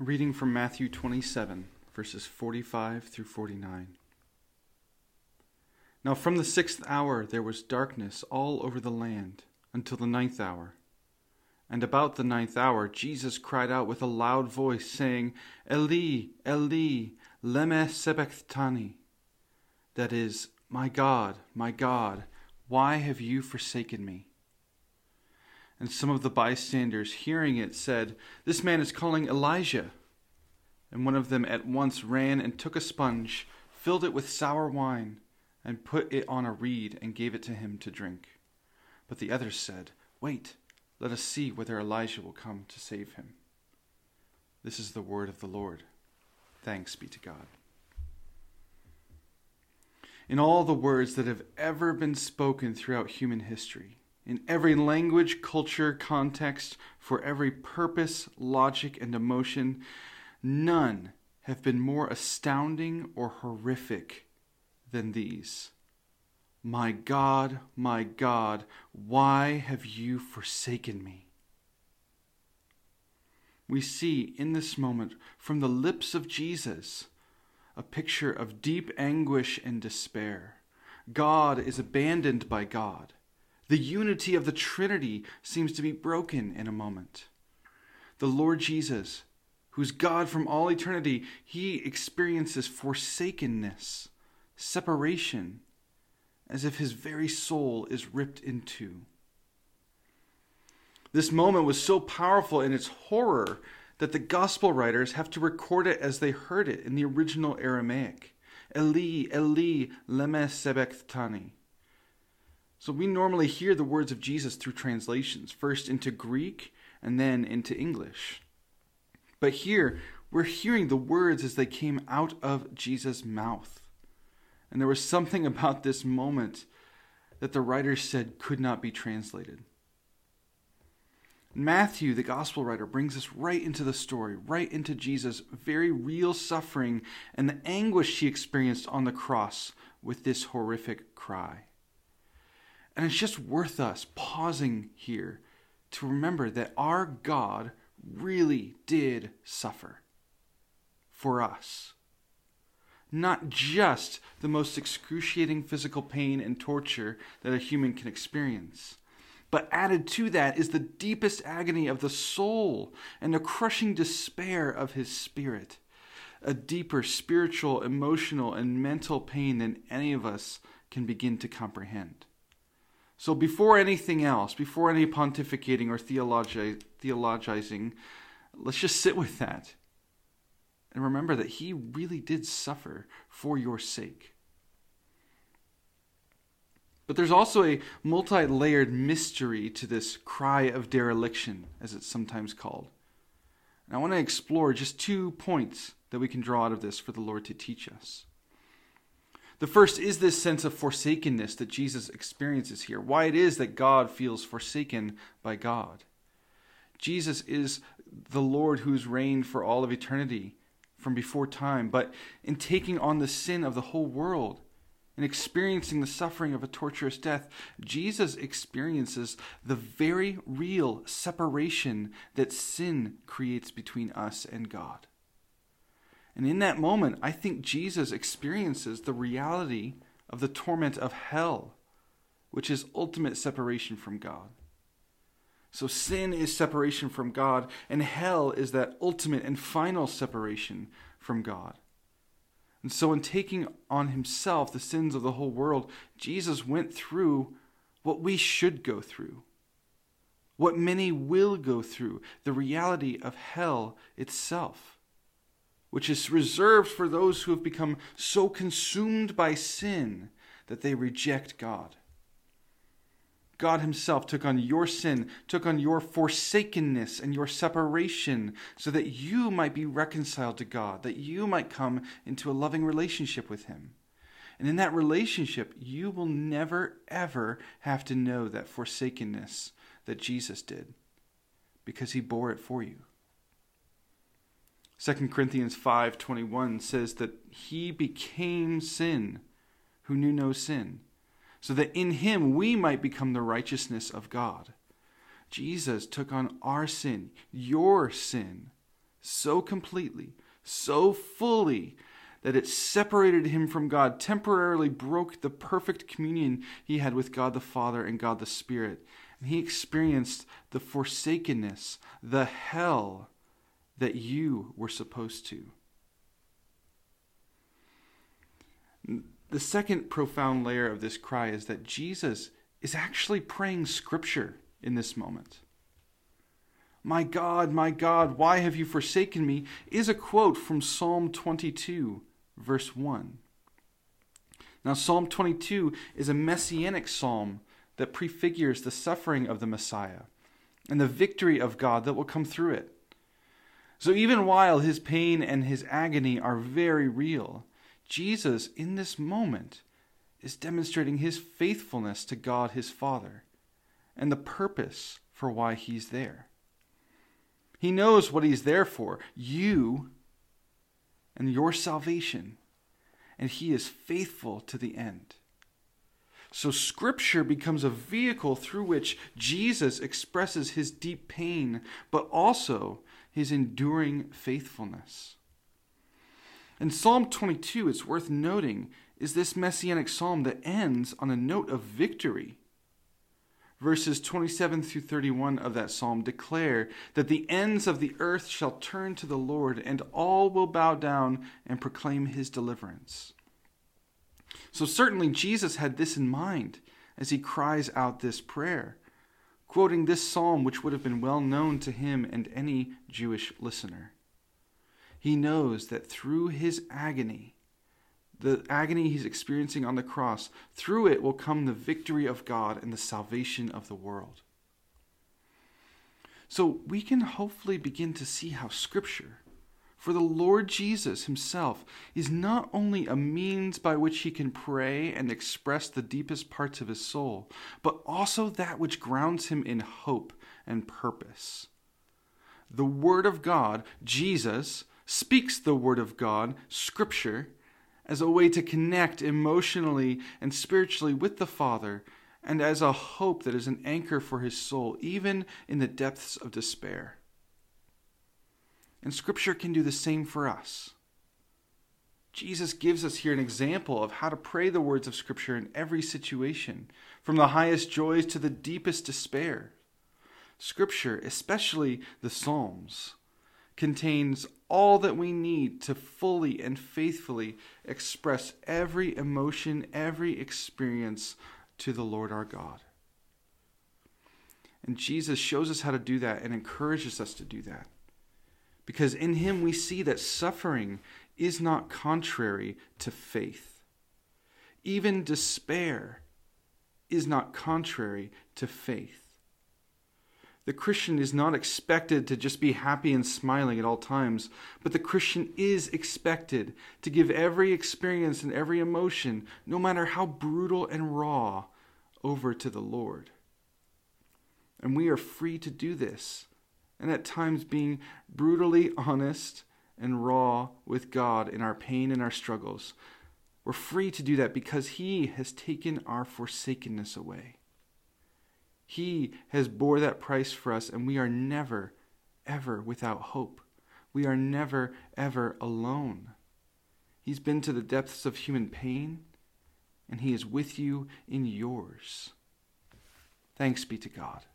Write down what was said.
reading from Matthew 27, verses 45 through 49. Now from the sixth hour there was darkness all over the land until the ninth hour. And about the ninth hour Jesus cried out with a loud voice, saying, Eli, Eli, lema sabachthani. That is, My God, my God, why have you forsaken me? And some of the bystanders, hearing it, said, This man is calling Elijah. And one of them at once ran and took a sponge, filled it with sour wine, and put it on a reed, and gave it to him to drink. But the others said, Wait, let us see whether Elijah will come to save him. This is the word of the Lord. Thanks be to God. In all the words that have ever been spoken throughout human history, in every language, culture, context, for every purpose, logic, and emotion, none have been more astounding or horrific than these. My God, my God, why have you forsaken me? We see in this moment from the lips of Jesus a picture of deep anguish and despair. God is abandoned by God. The unity of the Trinity seems to be broken in a moment. The Lord Jesus, who's God from all eternity, he experiences forsakenness, separation, as if his very soul is ripped in two. This moment was so powerful in its horror that the gospel writers have to record it as they heard it in the original Aramaic. Eli, Eli, lema sabachthani. So we normally hear the words of Jesus through translations, first into Greek and then into English. But here, we're hearing the words as they came out of Jesus' mouth. And there was something about this moment that the writers said could not be translated. Matthew, the gospel writer, brings us right into the story, right into Jesus' very real suffering and the anguish he experienced on the cross with this horrific cry. And it's just worth us pausing here to remember that our God really did suffer for us. Not just the most excruciating physical pain and torture that a human can experience, but added to that is the deepest agony of the soul and the crushing despair of his spirit. A deeper spiritual, emotional, and mental pain than any of us can begin to comprehend. So, before anything else, before any pontificating or theologi- theologizing, let's just sit with that and remember that he really did suffer for your sake. But there's also a multi layered mystery to this cry of dereliction, as it's sometimes called. And I want to explore just two points that we can draw out of this for the Lord to teach us. The first is this sense of forsakenness that Jesus experiences here, why it is that God feels forsaken by God. Jesus is the Lord who's reigned for all of eternity from before time, but in taking on the sin of the whole world and experiencing the suffering of a torturous death, Jesus experiences the very real separation that sin creates between us and God. And in that moment, I think Jesus experiences the reality of the torment of hell, which is ultimate separation from God. So sin is separation from God, and hell is that ultimate and final separation from God. And so, in taking on himself the sins of the whole world, Jesus went through what we should go through, what many will go through the reality of hell itself which is reserved for those who have become so consumed by sin that they reject God. God Himself took on your sin, took on your forsakenness and your separation, so that you might be reconciled to God, that you might come into a loving relationship with Him. And in that relationship, you will never, ever have to know that forsakenness that Jesus did, because He bore it for you. 2 Corinthians 5:21 says that he became sin who knew no sin so that in him we might become the righteousness of God. Jesus took on our sin, your sin, so completely, so fully, that it separated him from God, temporarily broke the perfect communion he had with God the Father and God the Spirit. And he experienced the forsakenness, the hell that you were supposed to. The second profound layer of this cry is that Jesus is actually praying scripture in this moment. My God, my God, why have you forsaken me? is a quote from Psalm 22, verse 1. Now, Psalm 22 is a messianic psalm that prefigures the suffering of the Messiah and the victory of God that will come through it. So, even while his pain and his agony are very real, Jesus, in this moment, is demonstrating his faithfulness to God his Father and the purpose for why he's there. He knows what he's there for you and your salvation, and he is faithful to the end. So, Scripture becomes a vehicle through which Jesus expresses his deep pain, but also his enduring faithfulness. In Psalm 22, it's worth noting, is this messianic psalm that ends on a note of victory. Verses 27 through 31 of that psalm declare that the ends of the earth shall turn to the Lord, and all will bow down and proclaim his deliverance. So, certainly, Jesus had this in mind as he cries out this prayer, quoting this psalm, which would have been well known to him and any Jewish listener. He knows that through his agony, the agony he's experiencing on the cross, through it will come the victory of God and the salvation of the world. So we can hopefully begin to see how Scripture, for the Lord Jesus himself, is not only a means by which he can pray and express the deepest parts of his soul, but also that which grounds him in hope and purpose. The Word of God, Jesus, speaks the Word of God, Scripture, as a way to connect emotionally and spiritually with the Father, and as a hope that is an anchor for his soul, even in the depths of despair. And Scripture can do the same for us. Jesus gives us here an example of how to pray the words of Scripture in every situation, from the highest joys to the deepest despair. Scripture, especially the Psalms, contains all that we need to fully and faithfully express every emotion, every experience to the Lord our God. And Jesus shows us how to do that and encourages us to do that. Because in him we see that suffering is not contrary to faith. Even despair is not contrary to faith. The Christian is not expected to just be happy and smiling at all times, but the Christian is expected to give every experience and every emotion, no matter how brutal and raw, over to the Lord. And we are free to do this, and at times being brutally honest and raw with God in our pain and our struggles. We're free to do that because He has taken our forsakenness away. He has bore that price for us, and we are never, ever without hope. We are never, ever alone. He's been to the depths of human pain, and He is with you in yours. Thanks be to God.